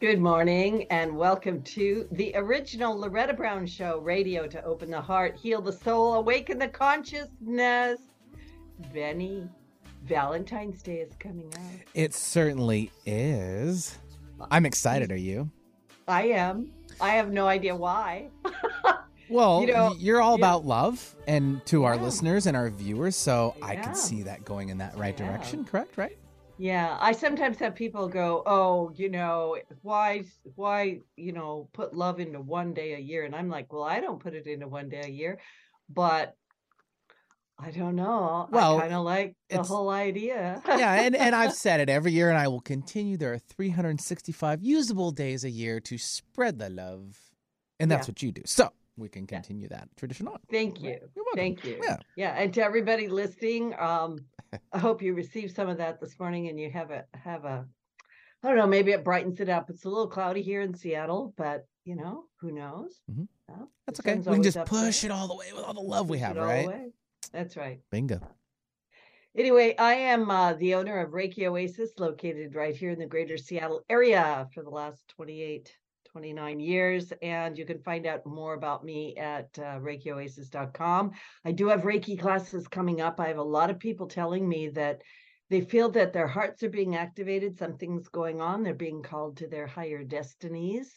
Good morning and welcome to the original Loretta Brown Show radio to open the heart, heal the soul, awaken the consciousness. Benny, Valentine's Day is coming up. It certainly is. I'm excited. Are you? I am. I have no idea why. Well, You know, you're all yeah. about love and to our Yeah. listeners and our viewers, so I can see that going in that right Yeah. direction, correct? Right? Yeah, I sometimes have people go, "Oh, you know, why why, you know, put love into one day a year?" And I'm like, "Well, I don't put it into one day a year, but I don't know. Well, I kind of like the whole idea." yeah, and, and I've said it every year and I will continue. There are 365 usable days a year to spread the love. And that's Yeah. what you do. So we can Yeah. continue that tradition on. Thank you. Thank you. Yeah. Yeah, and to everybody listening, um, I hope you received some of that this morning and you have a have a I don't know, maybe it brightens it up. It's a little cloudy here in Seattle, but you know, who knows? Mhm. Well, That's okay. We can just push there. it all the way with all the love we have, right? That's right. Bingo. Anyway, I am uh, the owner of Reiki Oasis, located right here in the greater Seattle area for the last 28, 29 years. And you can find out more about me at uh, ReikiOasis.com. I do have Reiki classes coming up. I have a lot of people telling me that they feel that their hearts are being activated, something's going on, they're being called to their higher destinies.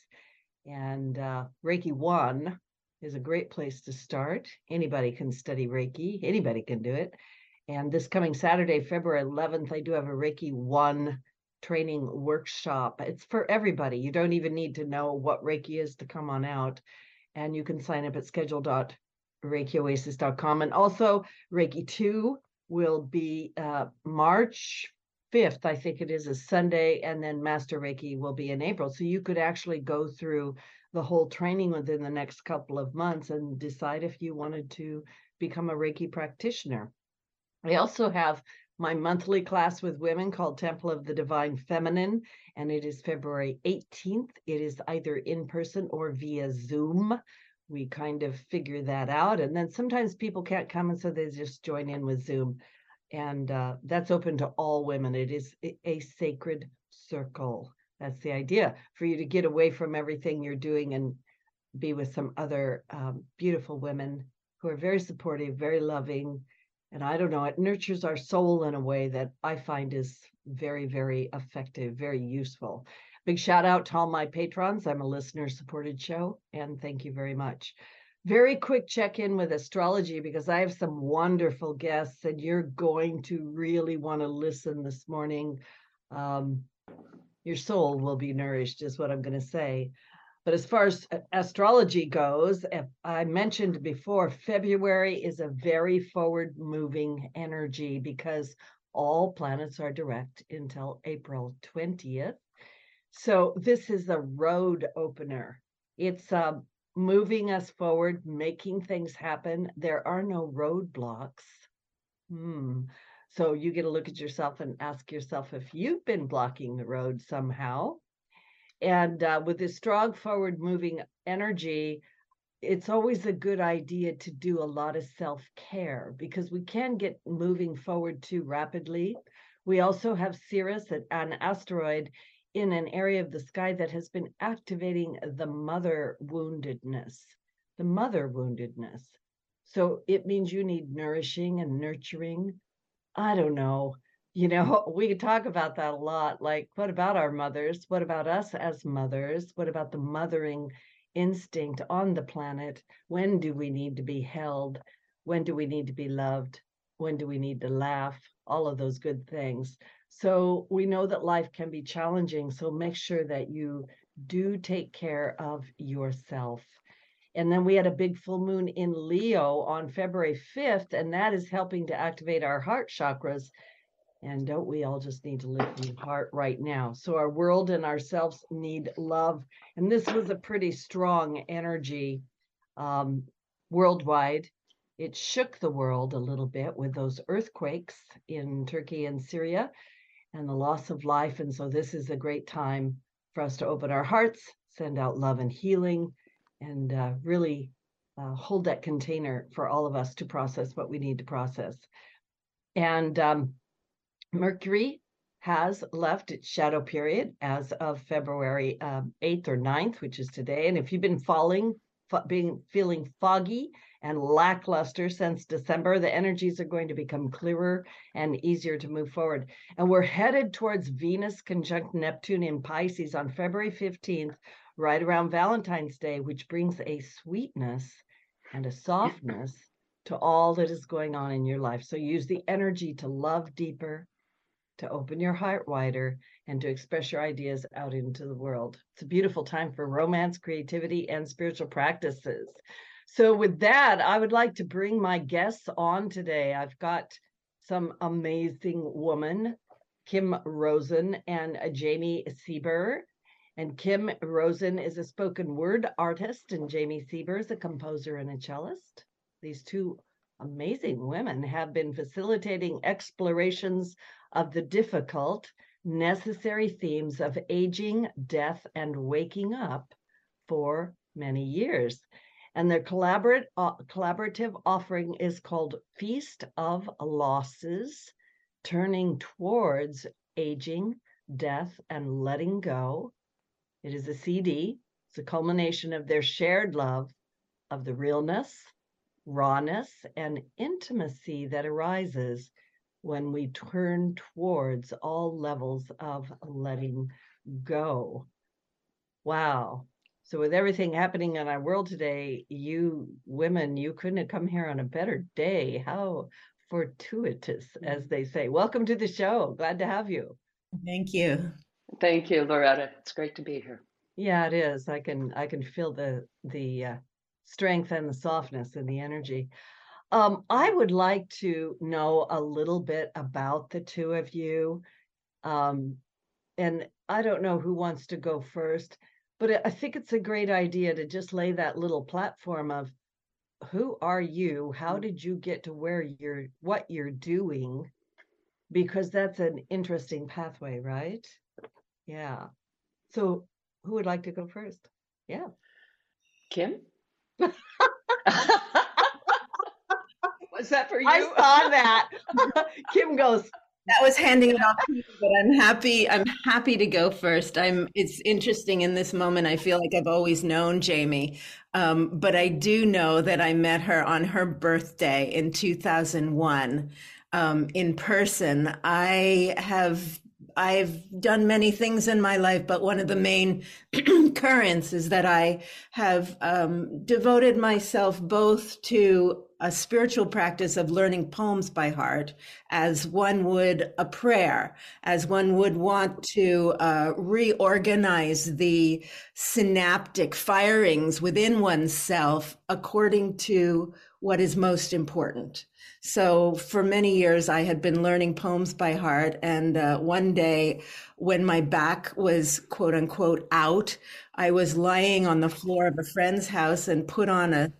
And uh, Reiki 1 is a great place to start. Anybody can study Reiki, anybody can do it. And this coming Saturday, February 11th, I do have a Reiki 1 training workshop. It's for everybody. You don't even need to know what Reiki is to come on out. And you can sign up at schedule.reikioasis.com. And also, Reiki 2 will be uh, March 5th, I think it is a Sunday, and then Master Reiki will be in April. So you could actually go through the whole training within the next couple of months and decide if you wanted to become a Reiki practitioner. I also have my monthly class with women called Temple of the Divine Feminine, and it is February 18th. It is either in person or via Zoom. We kind of figure that out. And then sometimes people can't come, and so they just join in with Zoom. And uh, that's open to all women. It is a- sacred circle. That's the idea for you to get away from everything you're doing and be with some other um, beautiful women who are very supportive, very loving, and I don't know, it nurtures our soul in a way that I find is very, very effective, very useful. Big shout out to all my patrons. I'm a listener supported show, and thank you very much. Very quick check in with astrology because I have some wonderful guests, and you're going to really want to listen this morning. Um, your soul will be nourished, is what I'm going to say. But as far as astrology goes, I mentioned before, February is a very forward moving energy because all planets are direct until April 20th. So this is a road opener. It's uh, moving us forward, making things happen. There are no roadblocks. Hmm. So you get to look at yourself and ask yourself if you've been blocking the road somehow. And uh, with this strong forward moving energy, it's always a good idea to do a lot of self care because we can get moving forward too rapidly. We also have Ceres, an- an asteroid, in an area of the sky that has been activating the mother woundedness, the mother woundedness. So it means you need nourishing and nurturing. I don't know. You know, we talk about that a lot. Like, what about our mothers? What about us as mothers? What about the mothering instinct on the planet? When do we need to be held? When do we need to be loved? When do we need to laugh? All of those good things. So we know that life can be challenging. So make sure that you do take care of yourself. And then we had a big full moon in Leo on February 5th, and that is helping to activate our heart chakras. And don't we all just need to lift the heart right now? So our world and ourselves need love. And this was a pretty strong energy um, worldwide. It shook the world a little bit with those earthquakes in Turkey and Syria and the loss of life. And so this is a great time for us to open our hearts, send out love and healing, and uh, really uh, hold that container for all of us to process what we need to process. And um, Mercury has left its shadow period as of February um, 8th or 9th, which is today. And if you've been falling, being feeling foggy and lackluster since December, the energies are going to become clearer and easier to move forward. And we're headed towards Venus conjunct Neptune in Pisces on February 15th, right around Valentine's Day, which brings a sweetness and a softness to all that is going on in your life. So use the energy to love deeper, to open your heart wider, and to express your ideas out into the world. It's a beautiful time for romance, creativity, and spiritual practices. So, with that, I would like to bring my guests on today. I've got some amazing woman, Kim Rosen and Jami Sieber. And Kim Rosen is a spoken word artist, and Jami Sieber is a composer and a cellist. These two amazing women have been facilitating explorations of the difficult, necessary themes of aging, death, and waking up for many years. And their collaborate, uh, collaborative offering is called Feast of Losses, Turning Towards Aging, Death, and Letting Go. It is a CD. It's a culmination of their shared love of the realness, rawness, and intimacy that arises when we turn towards all levels of letting go. Wow. So, with everything happening in our world today, you women, you couldn't have come here on a better day. How fortuitous, as they say. Welcome to the show. Glad to have you. Thank you. Thank you, Loretta. It's great to be here. Yeah, it is. I can I can feel the the uh, strength and the softness and the energy. Um, I would like to know a little bit about the two of you. Um, and I don't know who wants to go first, but I think it's a great idea to just lay that little platform of who are you? How did you get to where you're, what you're doing? Because that's an interesting pathway, right? Yeah. So who would like to go first? Yeah. Kim? Was that for you? I saw that. Kim goes. That was handing it off to you, but I'm happy. I'm happy to go first. I'm. It's interesting in this moment. I feel like I've always known Jami, um, but I do know that I met her on her birthday in 2001 um, in person. I have I've done many things in my life, but one of the main currents is that I have um, devoted myself both to a spiritual practice of learning poems by heart as one would a prayer, as one would want to uh, reorganize the synaptic firings within oneself according to what is most important. So for many years, I had been learning poems by heart. And uh, one day, when my back was quote unquote out, I was lying on the floor of a friend's house and put on a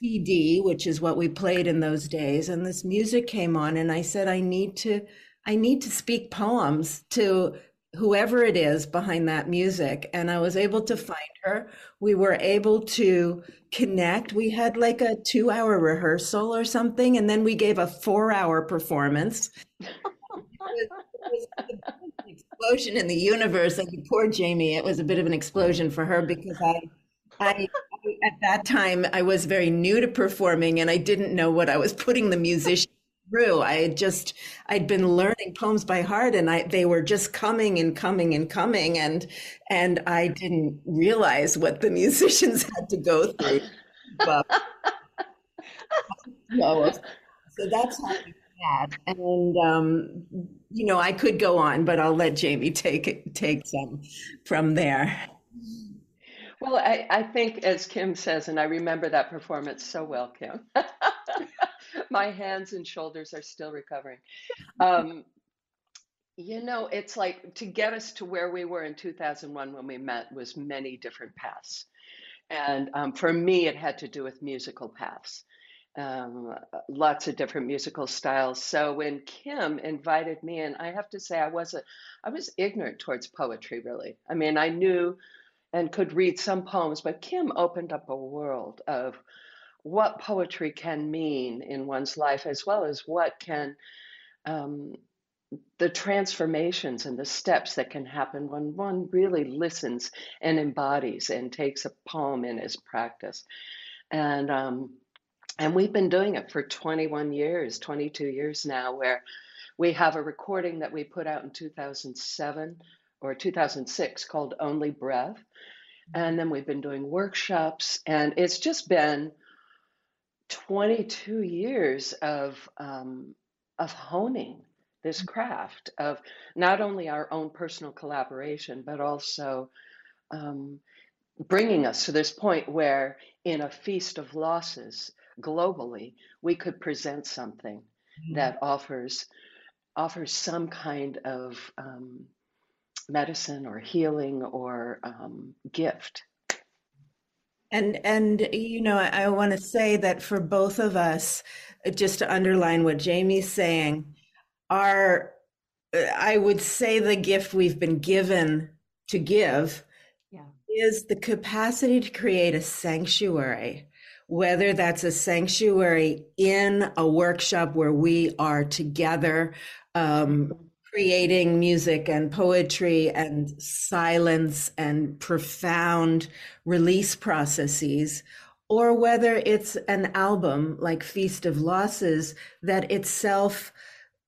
CD, which is what we played in those days. And this music came on, and I said, I need to. I need to speak poems to whoever it is behind that music. And I was able to mm-hmm. find her. We were able to connect. We had like a two hour rehearsal or something, and then we gave a four hour performance. it was, it was an explosion in the universe. And poor Jami, it was a bit of an explosion for her because I, I, I, at that time, I was very new to performing and I didn't know what I was putting the musician through. I had just I'd been learning poems by heart and I they were just coming and coming and coming and and I didn't realize what the musicians had to go through. But so, so that's how had. And um, you know, I could go on, but I'll let Jami take take some from there. Well, I, I think as Kim says, and I remember that performance so well, Kim. my hands and shoulders are still recovering. Um, you know, it's like to get us to where we were in 2001 when we met was many different paths. And um, for me, it had to do with musical paths, um, lots of different musical styles. So when Kim invited me in, I have to say I wasn't, I was ignorant towards poetry, really. I mean, I knew and could read some poems, but Kim opened up a world of what poetry can mean in one's life, as well as what can um, the transformations and the steps that can happen when one really listens and embodies and takes a poem in as practice. And um, and we've been doing it for 21 years, 22 years now, where we have a recording that we put out in 2007 or 2006 called Only Breath. And then we've been doing workshops, and it's just been 22 years of um, of honing this craft of not only our own personal collaboration, but also um, bringing us to this point where, in a feast of losses globally, we could present something Mm-hmm. that offers offers some kind of um, medicine or healing or um, gift. And and you know, I, I want to say that for both of us, uh, just to underline what Jami's saying, our uh, I would say the gift we've been given to give Yeah. is the capacity to create a sanctuary, whether that's a sanctuary in a workshop where we are together, um, creating music and poetry and silence and profound release processes, or whether it's an album like Feast of Losses that itself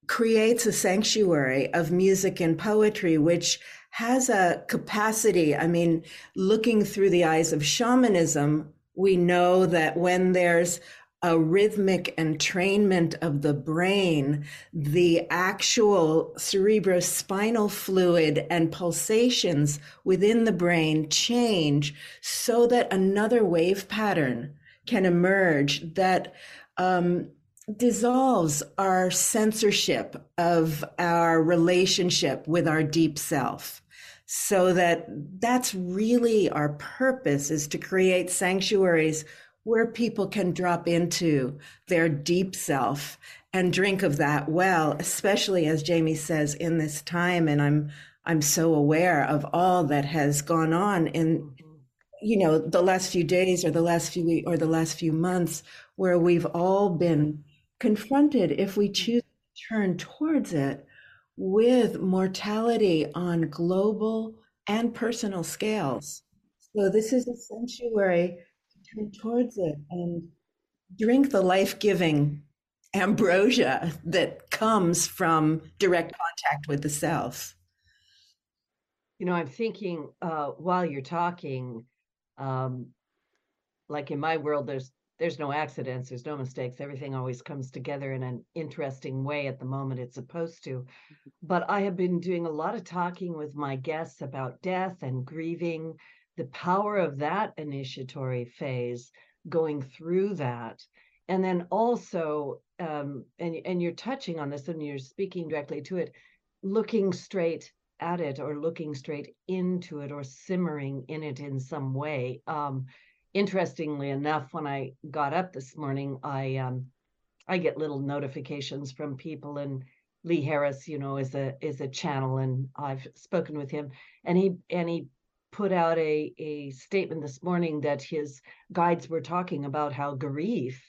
creates a sanctuary of music and poetry, which has a capacity. I mean, looking through the eyes of shamanism, we know that when there's a rhythmic entrainment of the brain, the actual cerebrospinal fluid and pulsations within the brain change so that another wave pattern can emerge that um, dissolves our censorship of our relationship with our deep self. So that that's really our purpose is to create sanctuaries where people can drop into their deep self and drink of that well especially as Jami says in this time. And i'm i'm so aware of all that has gone on in you know the last few days or the last few weeks or the last few months where we've all been confronted if we choose to turn towards it with mortality on global and personal scales. So this is a sanctuary turn towards it and drink the life-giving ambrosia that comes from direct contact with the self. You know, I'm thinking uh, while you're talking, um, like in my world, there's there's no accidents, there's no mistakes. Everything always comes together in an interesting way at the moment it's supposed to. But I have been doing a lot of talking with my guests about death and grieving, the power of that initiatory phase, going through that. And then also, um, and and you're touching on this and you're speaking directly to it, looking straight at it or looking straight into it or simmering in it in some way. Um, interestingly enough, when I got up this morning, I um, I get little notifications from people, and Lee Harris, you know, is a is a channel, and I've spoken with him, and he and he put out a a statement this morning that his guides were talking about how grief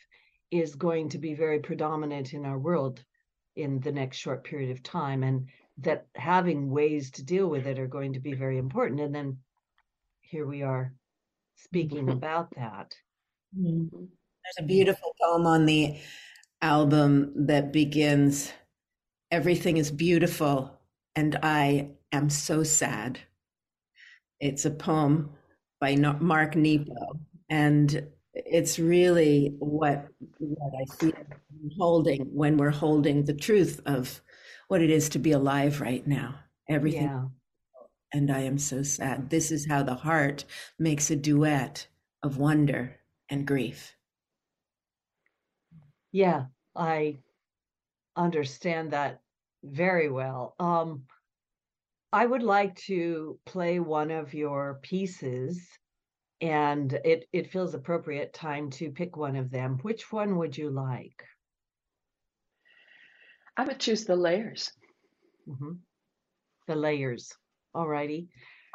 is going to be very predominant in our world in the next short period of time, and that having ways to deal with it are going to be very important. And then here we are speaking mm-hmm. about that. Mm-hmm. There's a beautiful poem on the album that begins Everything is beautiful, and I am so sad. It's a poem by Mark Nepo, and it's really what what I feel holding when we're holding the truth of what it is to be alive right now. Everything Yeah. and I am so sad. This is how the heart makes a duet of wonder and grief. Yeah, I understand that very well. Um, I would like to play one of your pieces, and it it feels appropriate time to pick one of them. Which one would you like? I would choose the layers. Mhm. The layers. All righty.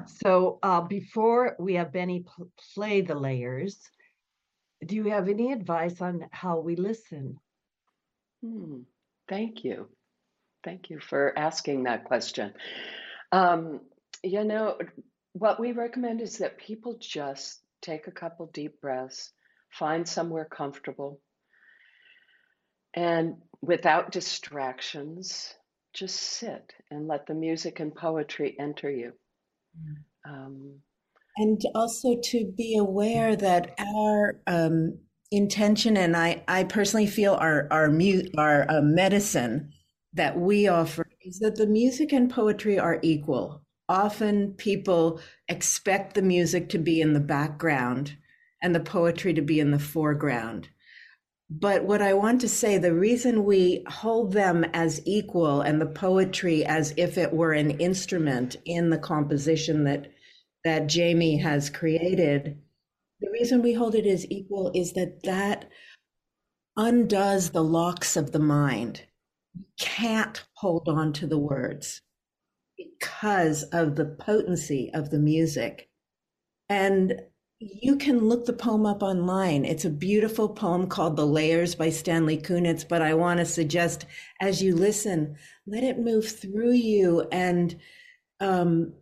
So uh, before we have Benny pl- play the layers, do you have any advice on how we listen? Hmm, thank you. Thank you for asking that question. Um, you know, what we recommend is that people just take a couple deep breaths, find somewhere comfortable, and without distractions, just sit and let the music and poetry enter you. Um, and also to be aware that our um, intention and I, I personally feel our our, mu- our uh, medicine that we offer is that the music and poetry are equal. Often people expect the music to be in the background and the poetry to be in the foreground. But what I want to say, the reason we hold them as equal and the poetry as if it were an instrument in the composition that that Jami has created, the reason we hold it as equal is that that undoes the locks of the mind. Can't hold on to the words because of the potency of the music. And you can look the poem up online. It's a beautiful poem called The Layers by Stanley Kunitz. But I want to suggest as you listen, let it move through you and, um,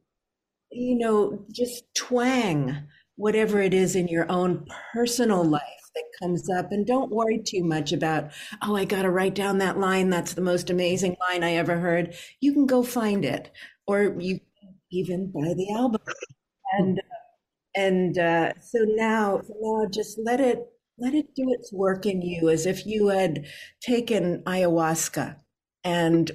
you know, just twang whatever it is in your own personal life that comes up. And don't worry too much about, oh, I got to write down that line. That's the most amazing line I ever heard. You can go find it, or you even buy the album. And and uh, so now, so now, just let it let it do its work in you, as if you had taken ayahuasca, and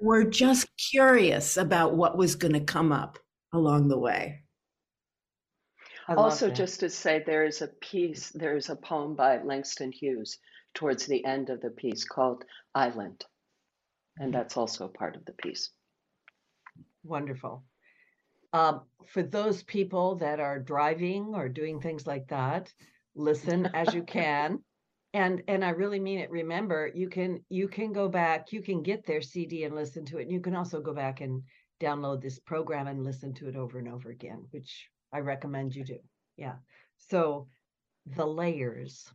were just curious about what was going to come up along the way. Also, just to say, there is a piece, there is a poem by Langston Hughes towards the end of the piece called Island. And that's also part of the piece. Wonderful. Um, for those people that are driving or doing things like that, listen as you can. And and I really mean it. Remember, you can you can go back, you can get their CD and listen to it. And you can also go back and download this program and listen to it over and over again, which I recommend you do. Yeah. So the layers.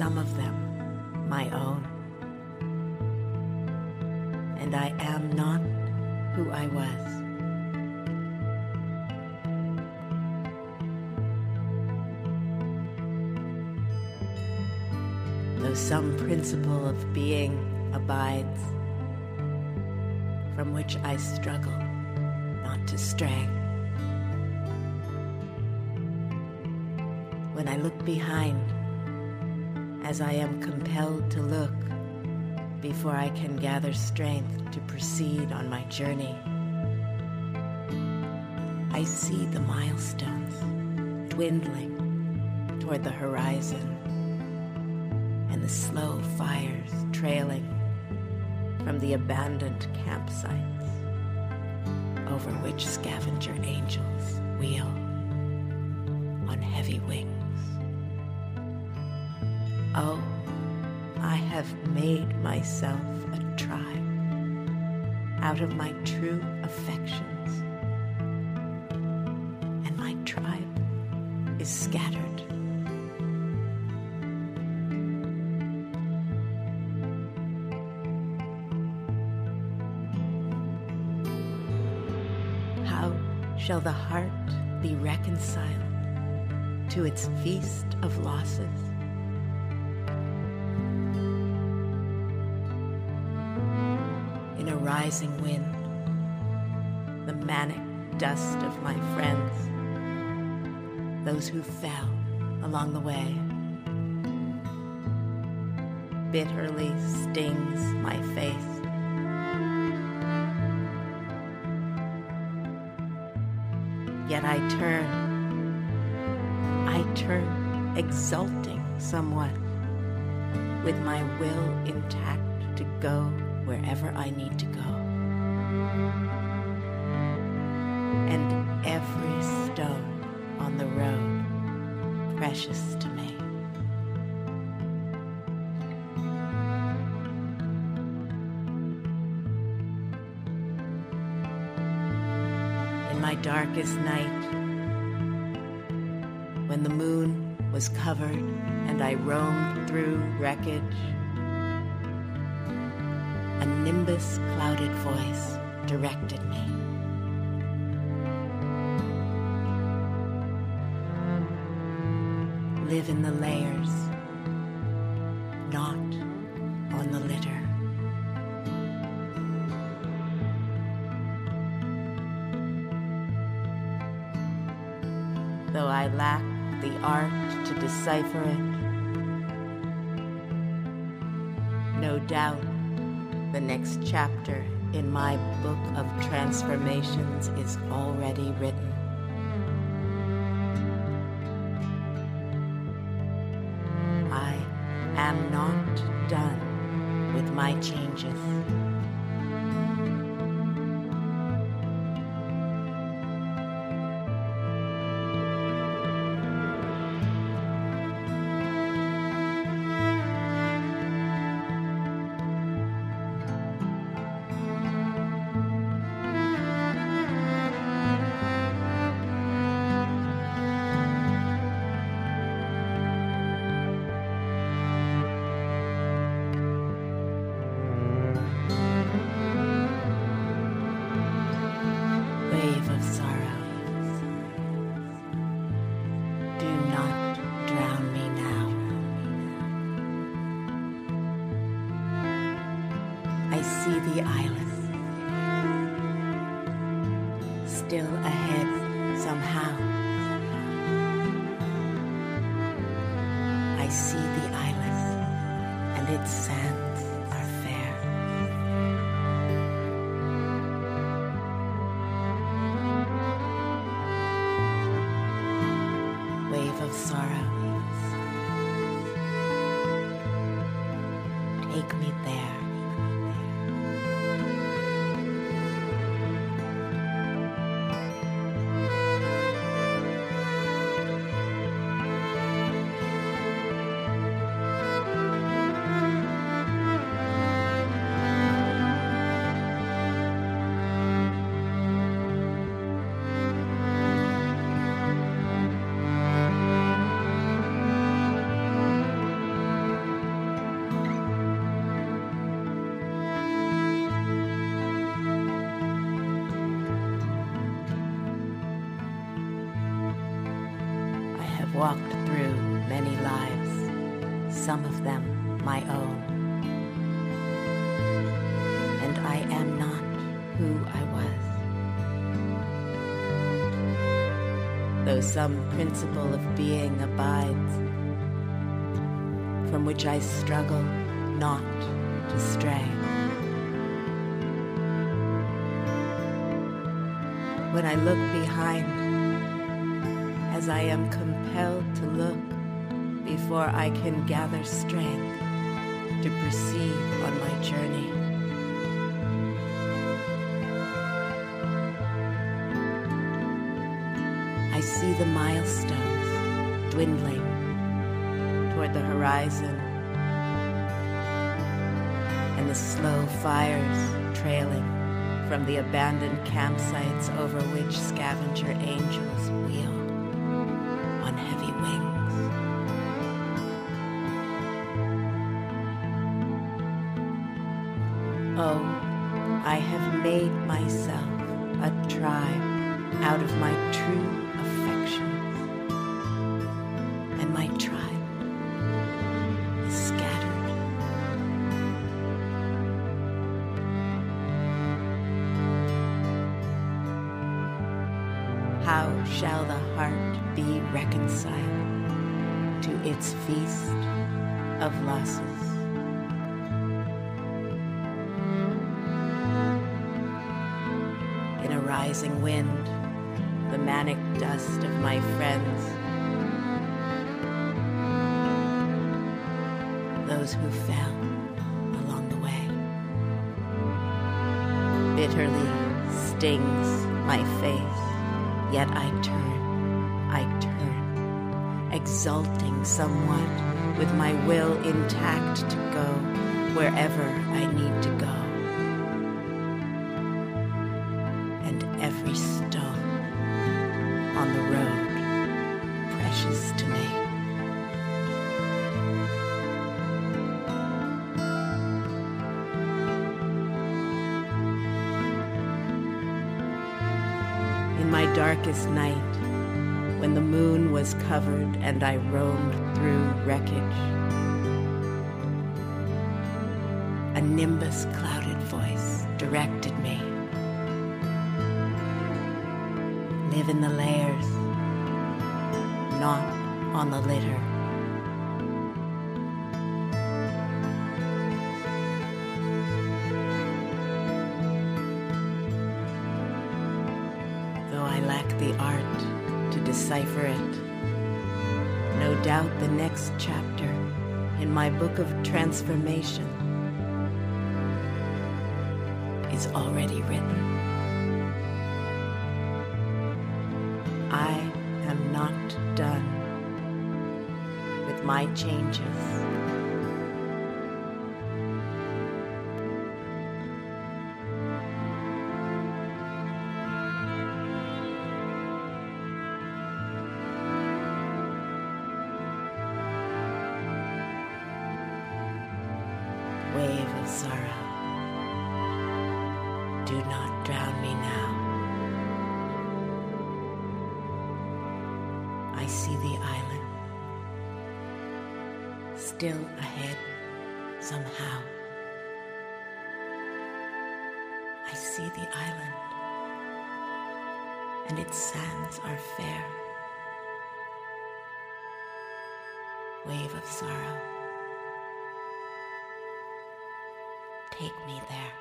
Some of them my own. And I am not who I was. Though some principle of being abides, from which I struggle not to stray. when I look behind, as I am compelled to look before I can gather strength to proceed on my journey. I see the milestones dwindling toward the horizon and the slow fires trailing from the abandoned campsites over which scavenger angels wheel on heavy wings. Oh, I have made myself a tribe out of my true affections, and my tribe is scattered. How shall the heart be reconciled to its feast of losses? Rising wind, the manic dust of my friends, those who fell along the way. Bitterly stings my face. Yet I turn, I turn exulting somewhat, with my will intact to go wherever I need to go. Precious to me. In my darkest night, when the moon was covered and I roamed through wreckage, a nimbus clouded voice directed me. Live in the layers, not on the litter. Though I lack the art to decipher it, no doubt the next chapter in my book of transformations is already written. Wave Some principle of being abides, from which I struggle not to stray. When I look behind, as I am compelled to look before I can gather strength to proceed on my journey. See the milestones dwindling toward the horizon and the slow fires trailing from the abandoned campsites over which scavenger angels wheel on heavy wings. Oh, I have made myself a tribe out of my true its feast of losses? In a rising wind, the manic dust of my friends, those who fell along the way. bitterly stings my faith, yet I turn, I turn, exulting somewhat, with my will intact to go wherever I need to go. And every stone on the road precious to me. In my darkest night, the moon was covered and I roamed through wreckage, a nimbus clouded voice directed me. Live in the layers, not on the litter. The next chapter in my book of transformation is already written. I am not done with my changes. Take me there.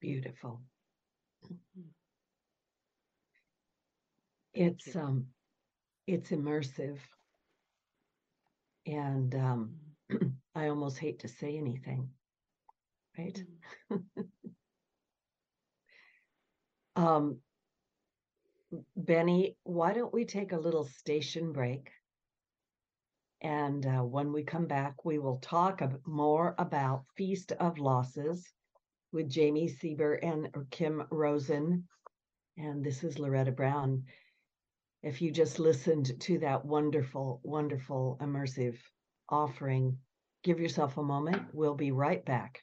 Beautiful. It's um, it's immersive. And um, I almost hate to say anything, right? Um, Benny, why don't we take a little station break? And uh, when we come back, we will talk ab- more about Feast of Losses with Jami Sieber and Kim Rosen. And this is Loretta Brown. If you just listened to that wonderful, wonderful immersive offering, give yourself a moment. We'll be right back.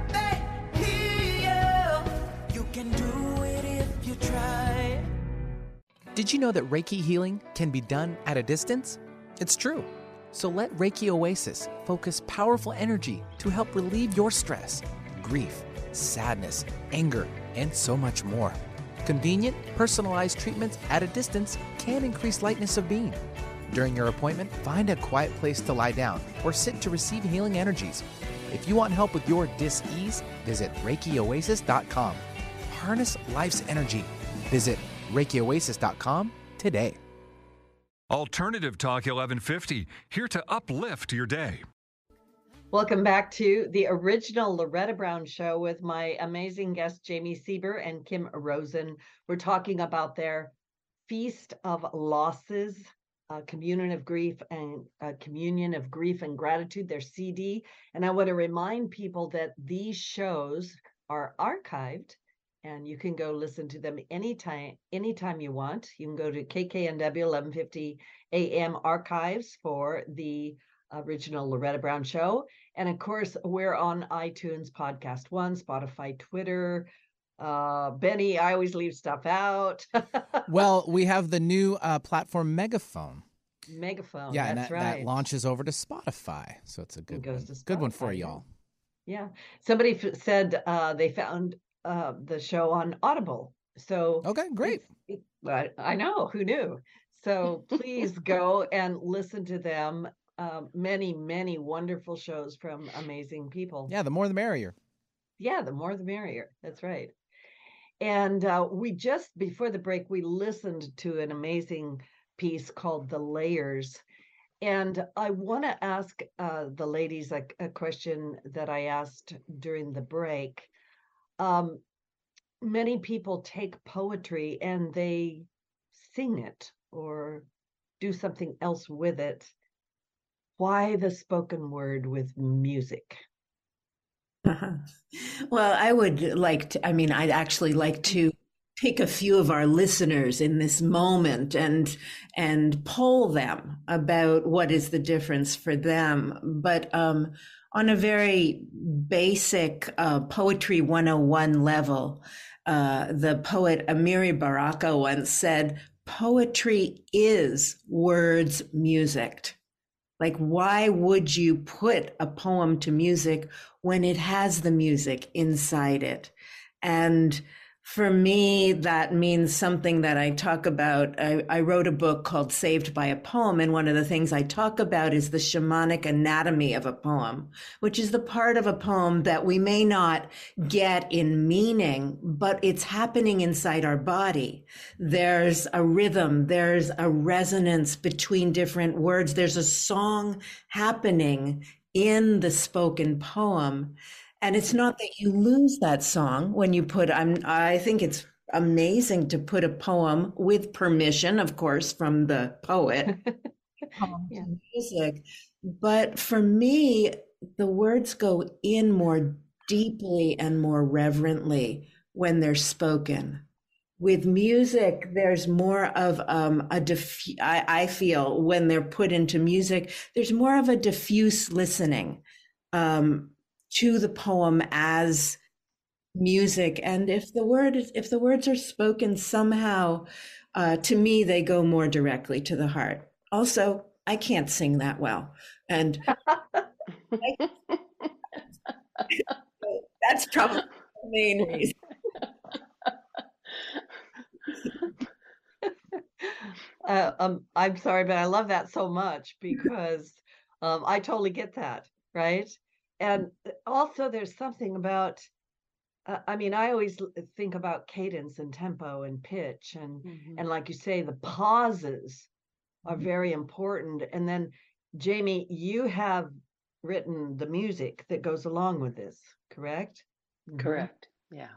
Did you know that Reiki healing can be done at a distance? It's true. So let Reiki Oasis focus powerful energy to help relieve your stress, grief, sadness, anger, and so much more. Convenient, personalized treatments at a distance can increase lightness of being. During your appointment, find a quiet place to lie down or sit to receive healing energies. If you want help with your dis-ease, visit ReikiOasis.com. Harness life's energy. Visit ReikiOasis.com today. Alternative Talk 1150, here to uplift your day. Welcome back to the original Loretta Brown show with my amazing guest, Jami Sieber and Kim Rosen. We're talking about their Feast of Losses, uh, Communion of Grief and uh, Communion of Grief and Gratitude, their CD. And I want to remind people that these shows are archived and you can go listen to them anytime anytime you want. You can go to kknw 1150 am archives for the original loretta brown show. And of course we're on itunes podcast one spotify twitter. Uh benny i always leave stuff out. Well we have the new uh, platform megaphone. Megaphone yeah that's and that, right. that launches over to spotify so it's a good goes one. good one for y'all. yeah. Somebody f- said uh they found uh the show on audible. So okay great. it, it, I, know who knew? So please go and listen to them um, many many wonderful shows from amazing people. Yeah the more the merrier. Yeah the more the merrier. That's right. And uh, we just before the break we listened to an amazing piece called the layers. And i want to ask uh, the ladies a, a question that i asked during the break um, many people take poetry and they sing it or do something else with it. Why the spoken word with music? Uh-huh. Well, I would like to, I mean, I'd actually like to pick a few of our listeners in this moment and and poll them about what is the difference for them. But um, on a very basic uh, poetry 101 level, uh, the poet Amiri Baraka once said, "Poetry is words musicked." Like, why would you put a poem to music when it has the music inside it? And for me, that means something that I talk about. I, I, wrote a book called Saved by a Poem. And one of the things I talk about is the shamanic anatomy of a poem, which is the part of a poem that we may not get in meaning, but it's happening inside our body. There's a rhythm. There's a resonance between different words. There's a song happening in the spoken poem. And it's not that you lose that song when you put, I'm, I think it's amazing to put a poem with permission, of course, from the poet yeah. music. But for me, the words go in more deeply and more reverently when they're spoken. With music, there's more of um, a diff- I, I feel when they're put into music, there's more of a diffuse listening. Um, to the poem as music. And if the word if the words are spoken somehow uh, to me they go more directly to the heart. Also i can't sing that well. And I, that's probably the main reason. Uh, um, i'm sorry but i love that so much because um, i totally get that right and also there's something about uh, i mean i always think about cadence and tempo and pitch and mm-hmm. and like you say the pauses are mm-hmm. very important and then jami you have written the music that goes along with this correct correct mm-hmm. yeah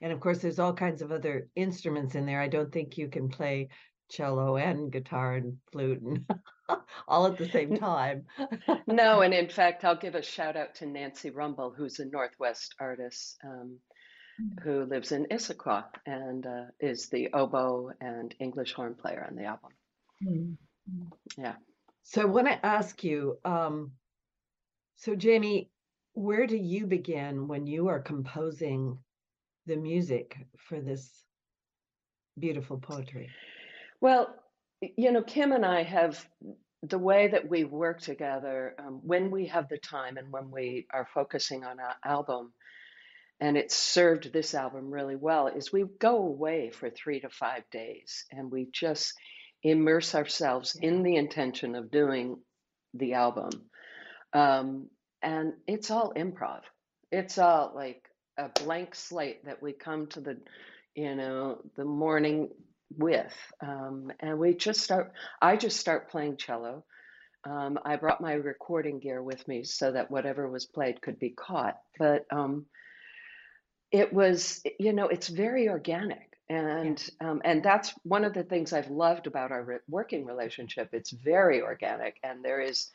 and of course there's all kinds of other instruments in there i don't think you can play cello and guitar and flute and all at the same time. no, and in fact, I'll give a shout out to Nancy Rumbel, who's a Northwest artist um, who lives in Issaquah and uh, is the oboe and English horn player on the album. Mm-hmm. Yeah. So I want to ask you, um, so Jami, where do you begin when you are composing the music for this beautiful poetry? Well, you know, Kim and I have the way that we work together um, when we have the time and when we are focusing on our album, and it served this album really well, is we go away for three to five days and we just immerse ourselves in the intention of doing the album. Um, and it's all improv. It's all like a blank slate that we come to the, you know, the morning with. Um, and we just start, I just start playing cello. Um, I brought my recording gear with me so that whatever was played could be caught. But um, it was, you know, it's very organic. And um, and that's one of the things I've loved about our re- working relationship. It's very organic, and there is,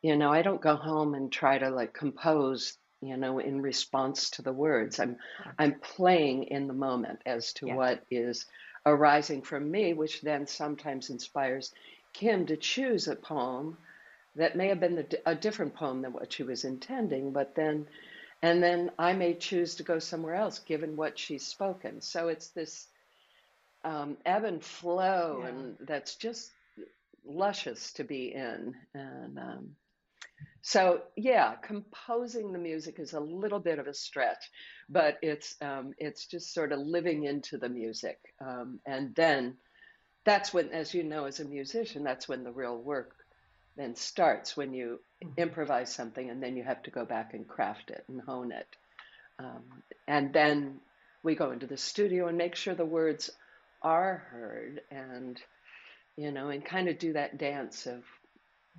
you know, I don't go home and try to like compose, you know, in response to the words. I'm I'm playing in the moment as to Yeah. what is arising from me, which then sometimes inspires Kim to choose a poem that may have been the, a different poem than what she was intending, but then, and then I may choose to go somewhere else given what she's spoken. So it's this um, ebb and flow, Yeah. and that's just luscious to be in. And um, so, yeah, composing the music is a little bit of a stretch, but it's um, it's just sort of living into the music, um, and then that's when, as you know, as a musician, that's when the real work then starts when you improvise something and then you have to go back and craft it and hone it. Um, and then we go into the studio and make sure the words are heard and, you know, and kind of do that dance of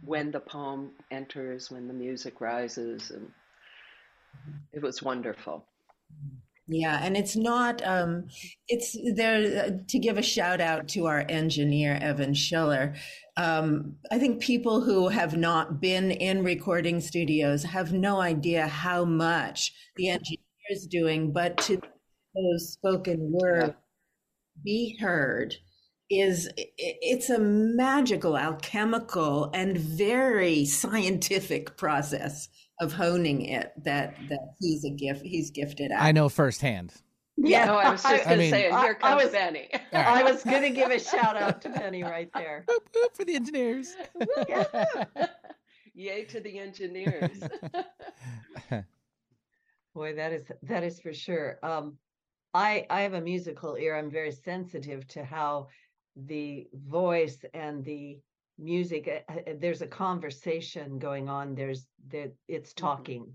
when the poem enters, when the music rises. And it was wonderful. Yeah, and it's not, um, it's there to give a shout out to our engineer, Evan Schiller. Um, I think people who have not been in recording studios have no idea how much the engineer is doing, but to those spoken word be heard is it's a magical alchemical and very scientific process of honing it that that he's a gift he's gifted at I know firsthand. Yeah, No, I was just I going to say, and I- here I was- Benny. I was going to give a shout out to Penny right there. Boop, boop for the engineers. Yay to the engineers. Boy, that is that is for sure. Um, I I have a musical ear. I'm very sensitive to how the voice and the music. uh, uh, There's a conversation going on. There's that it's talking,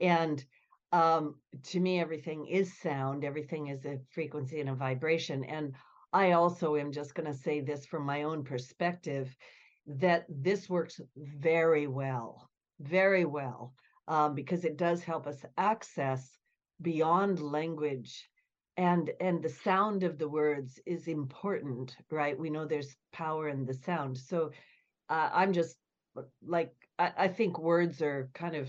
and um, to me, everything is sound. Everything is a frequency and a vibration. And I also am just going to say this from my own perspective that this works very well, very well um, because it does help us access beyond language and and the sound of the words is important right? We know there's power in the sound. So uh, i'm just uh, like I, I think words are kind of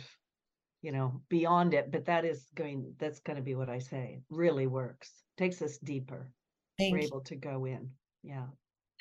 you know beyond it but that is going that's going to be what i say. Really works. Takes us deeper. Thank we're you. able to go in. Yeah.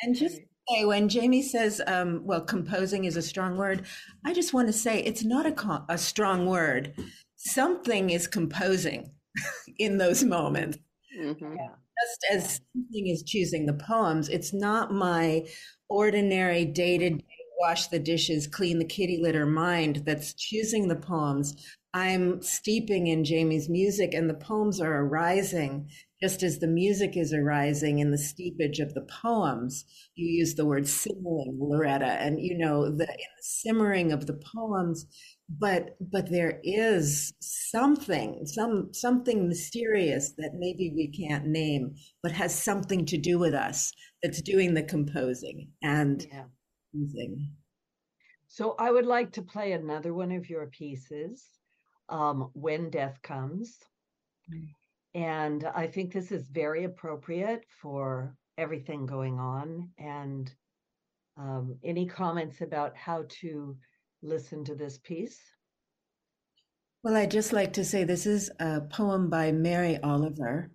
And just say, when Jami says, um, well, composing is a strong word, I just want to say it's not a, a strong word. Something is composing in those moments. Mhm. Just as something is choosing the poems, it's not my ordinary day to day wash the dishes, clean the kitty litter mind that's choosing the poems. I'm steeping in Jami's music, and the poems are arising just as the music is arising in the steepage of the poems. You use the word simmering, Loretta, and you know the, the simmering of the poems. But but there is something, some something mysterious that maybe we can't name, but has something to do with us that's doing the composing and yeah using. So I would like to play another one of your pieces, um, When Death Comes. And I think this is very appropriate for everything going on. And um, any comments about how to listen to this piece? Well, I'd just like to say this is a poem by Mary Oliver,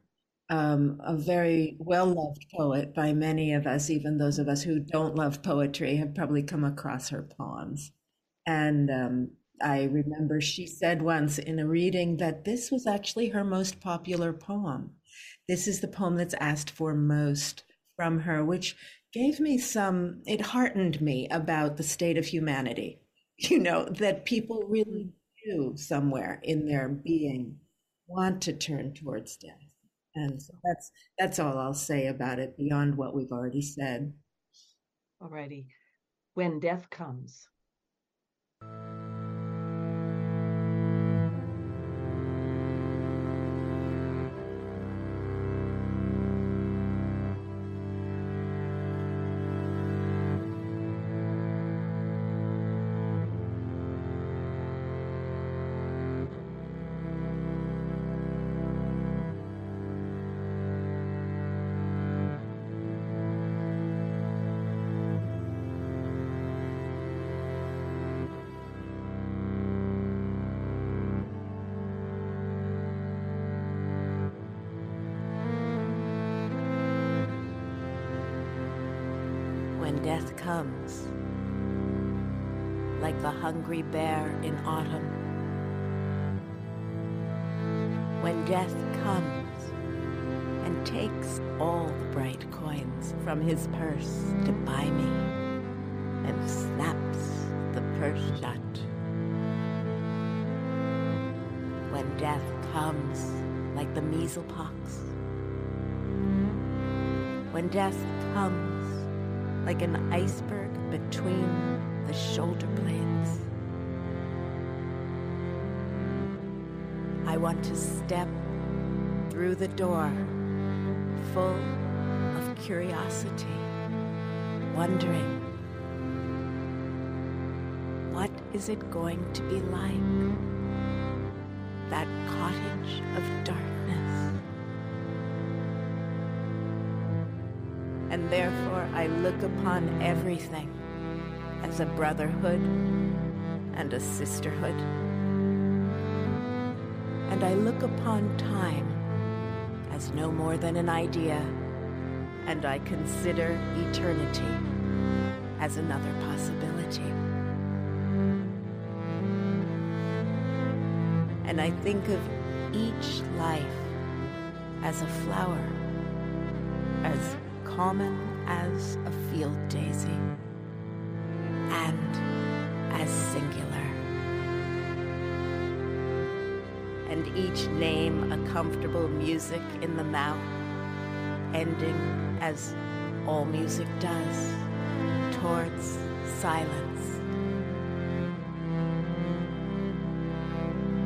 um, a very well loved poet by many of us, even those of us who don't love poetry have probably come across her poems. And um, I remember she said once in a reading that this was actually her most popular poem. This is the poem that's asked for most from her, which gave me some, it heartened me about the state of humanity, you know, that people really mm-hmm. do somewhere in their being want to turn towards death. And so that's that's all I'll say about it beyond what we've already said. Alrighty. When death comes. Hungry bear in autumn. When death comes and takes all the bright coins from his purse to buy me and snaps the purse shut. When death comes like the measles pox. When death comes like an iceberg between the shoulder blades. Want to step through the door full of curiosity, wondering what is it going to be like? That cottage of darkness. and therefore I look upon everything as a brotherhood and a sisterhood. And I look upon time as no more than an idea, and I consider eternity as another possibility. And I think of each life as a flower, as common as a field daisy each name a comfortable music in the mouth, ending as all music does, towards silence.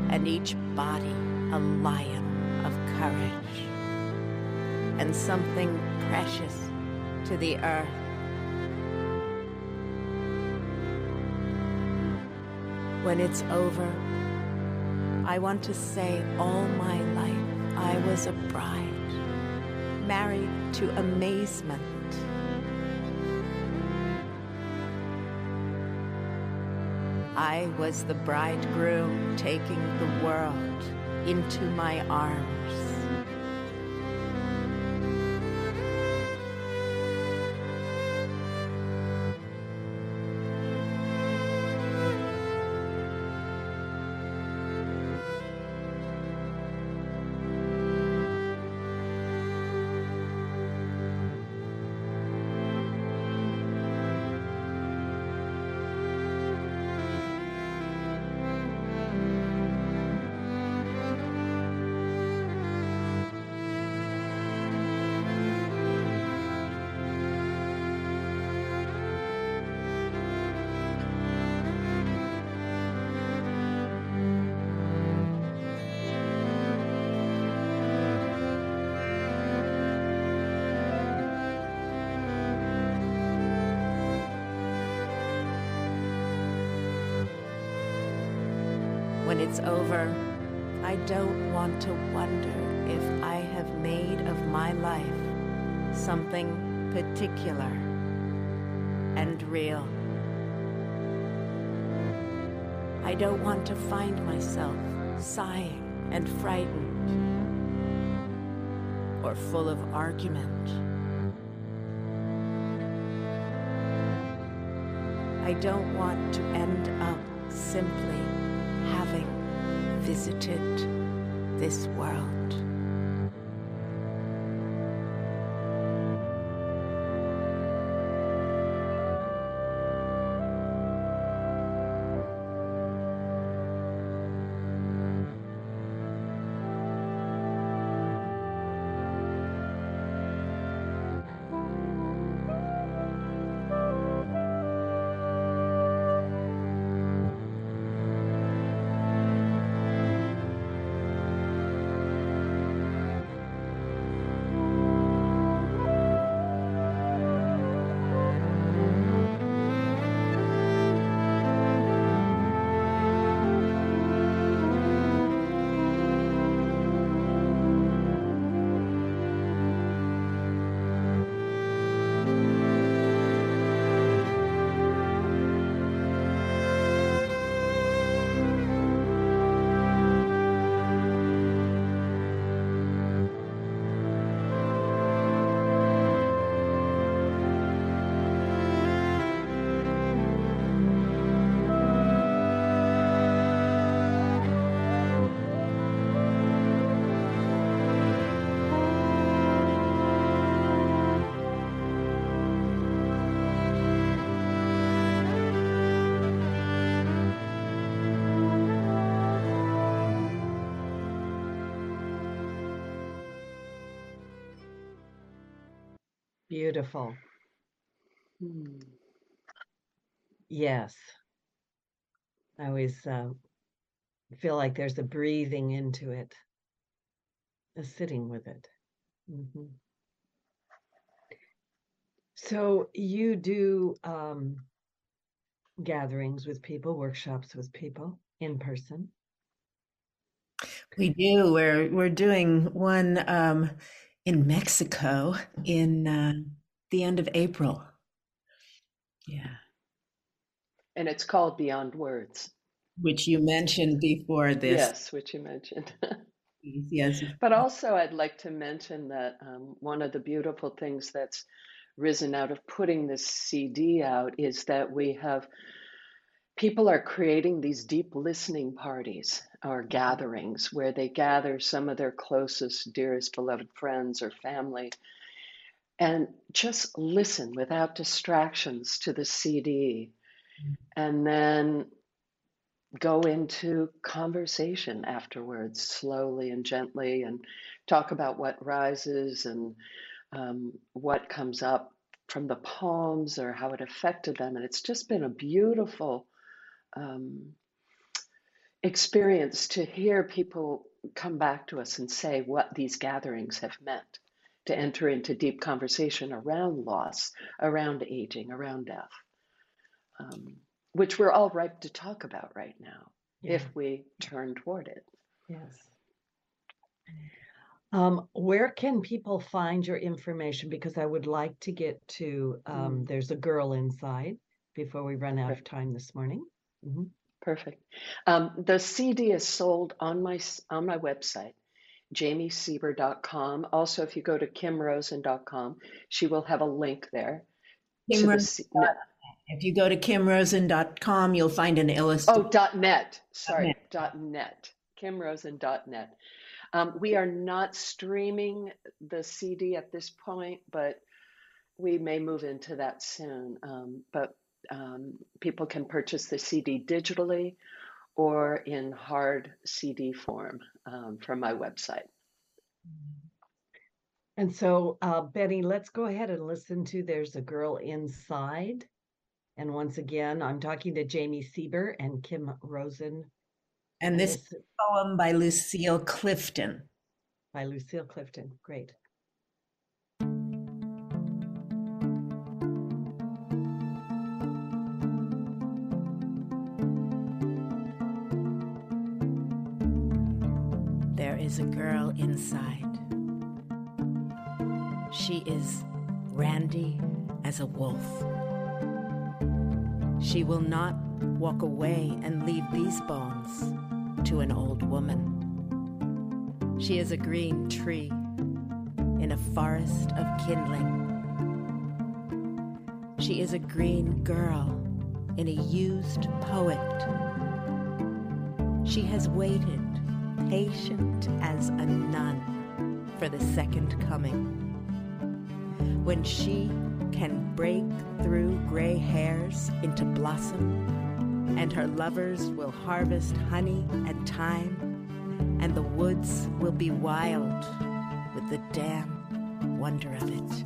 And each body a lion of courage and something precious to the earth. When it's over, Mm. I want to say all my life I was a bride, married to amazement. I was the bridegroom taking the world into my arms. I don't want to find myself sighing and frightened or full of argument. I don't want to end up simply having visited this world. Beautiful. Hmm. Yes. I always uh, feel like there's a breathing into it, a sitting with it. hmm So you do um, gatherings with people, workshops with people in person. We do. We're we're doing one um, in Mexico in uh, the end of April. Yeah, And it's called Beyond Words. which you mentioned before this. Yes, which you mentioned. Yes. But also, I'd like to mention that um, one of the beautiful things that's risen out of putting this CD out is that we have people are creating these deep listening parties or gatherings where they gather some of their closest, dearest, beloved friends or family and just listen without distractions to the CD and then go into conversation afterwards slowly and gently and talk about what rises and um, what comes up from the poems or how it affected them. And it's just been a beautiful um, experience to hear people come back to us and say what these gatherings have meant to enter into deep conversation around loss, around aging, around death, um, which we're all ripe to talk about right now Yeah. if we turn toward it. Yes. Um, where can people find your information? Because I would like to get to um, Mm. There's a Girl Inside before we run out of time this morning. Mhm. Perfect. Um, the CD is sold on my on my website, jamisieber.com. Also, if you go to kimrosen.com, she will have a link there Kim Rosen dot- If you go to kimrosen.com, you'll find an oh illustration. dot net. Sorry, net. dot net. kimrosen.net. Um, we are not streaming the CD at this point, but we may move into that soon. Um, but um, people can purchase the CD digitally or in hard CD form um, from my website. And so, uh, Betty, let's go ahead and listen to There's a Girl Inside. And once again, I'm talking to Jami Sieber and Kim Rosen. And this this poem by Lucille Clifton. by Lucille Clifton. Great. Is a girl inside. She is randy as a wolf. She will not walk away and leave these bones to an old woman. She is a green tree in a forest of kindling. She is a green girl in a used poet. She has waited, patient as a nun, for the second coming. When she can break through gray hairs into blossom, and her lovers will harvest honey and thyme, and the woods will be wild with the damn wonder of it.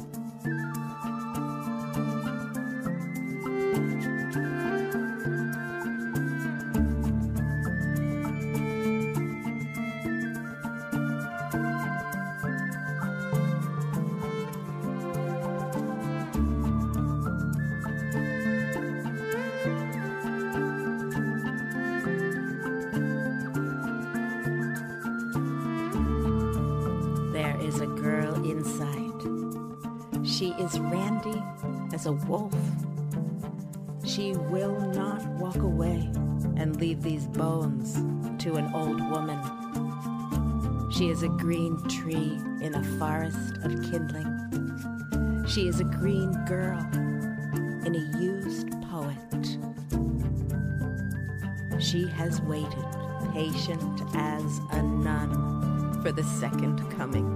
A wolf. She will not walk away and leave these bones to an old woman. She is a green tree in a forest of kindling. She is a green girl in a used poet. She has waited, patient as a nun, for the second coming.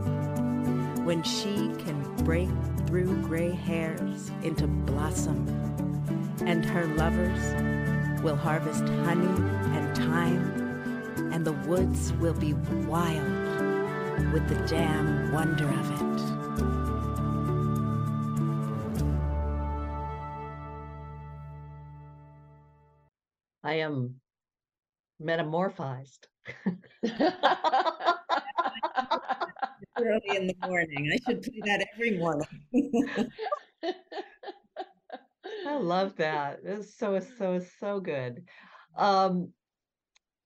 When she can break through gray hairs into blossom, and her lovers will harvest honey and thyme, and the woods will be wild with the damn wonder of it. I am metamorphosed. early in the morning. I should play that every morning. I love that. It's so so so good. Um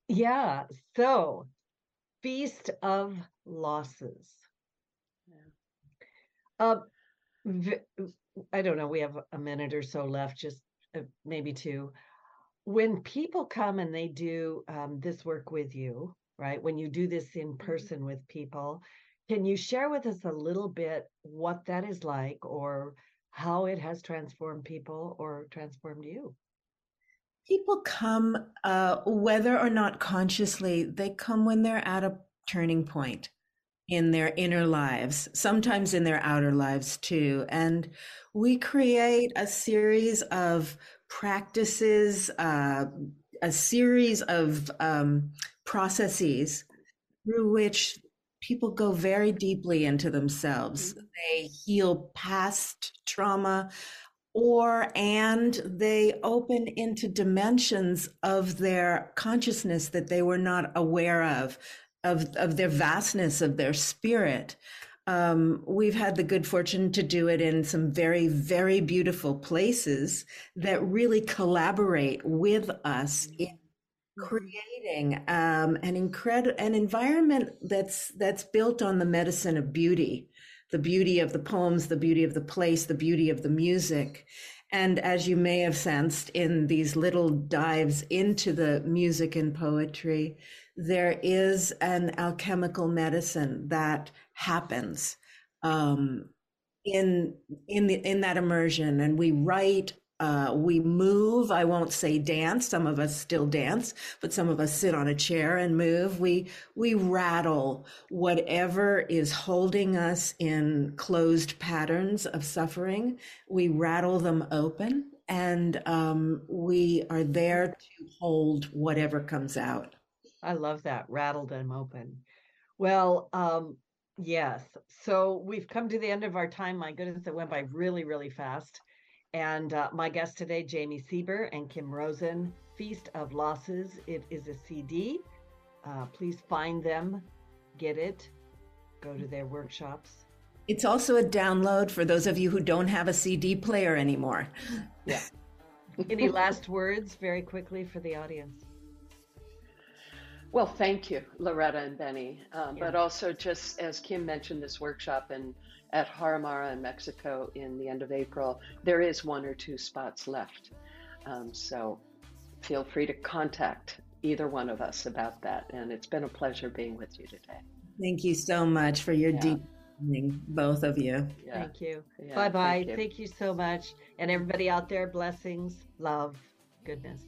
yeah, so Feast of Losses. Uh, v- I don't know, we have a minute or so left, just uh, maybe two. When people come and they do um, this work with you, right? When you do this in person with people, can you share with us a little bit what that is like or how it has transformed people or transformed you? People come, uh, whether or not consciously, they come when they're at a turning point in their inner lives, sometimes in their outer lives too. And we create a series of practices, uh, a series of um, processes through which people go very deeply into themselves. Mm-hmm. They heal past trauma or and they open into dimensions of their consciousness that they were not aware of of of their vastness of their spirit um, we've had the good fortune to do it in some very very beautiful places that really collaborate with us in mm-hmm. Creating um, an incredible an environment that's that's built on the medicine of beauty the beauty of the poems the beauty of the place the beauty of the music and as you may have sensed in these little dives into the music and poetry there is an alchemical medicine that happens um, in in the in that immersion, and we write. Uh, we move. I won't say dance. Some of us still dance, but some of us sit on a chair and move. We we rattle whatever is holding us in closed patterns of suffering. We rattle them open, and um, we are there to hold whatever comes out. I love that. Rattle them open. Well, um, yes. So we've come to the end of our time. My goodness, it went by really, really fast. And uh, my guests today, Jami Sieber and Kim Rosen, Feast of Losses. It is a CD. Uh, please find them, get it, go to their workshops. It's also a download for those of you who don't have a CD player anymore. Yeah. Any last words very quickly for the audience? Well, thank you, Loretta and Benny. Um, yeah. But also, just as Kim mentioned, this workshop in at Haramara in Mexico in the end of April, there is one or two spots left. Um, so feel free to contact either one of us about that. And it's been a pleasure being with you today. Thank you so much for your yeah. deep listening, both of you. Yeah. Thank you. Yeah, bye bye. Thank, thank you so much. And everybody out there, blessings, love, goodness.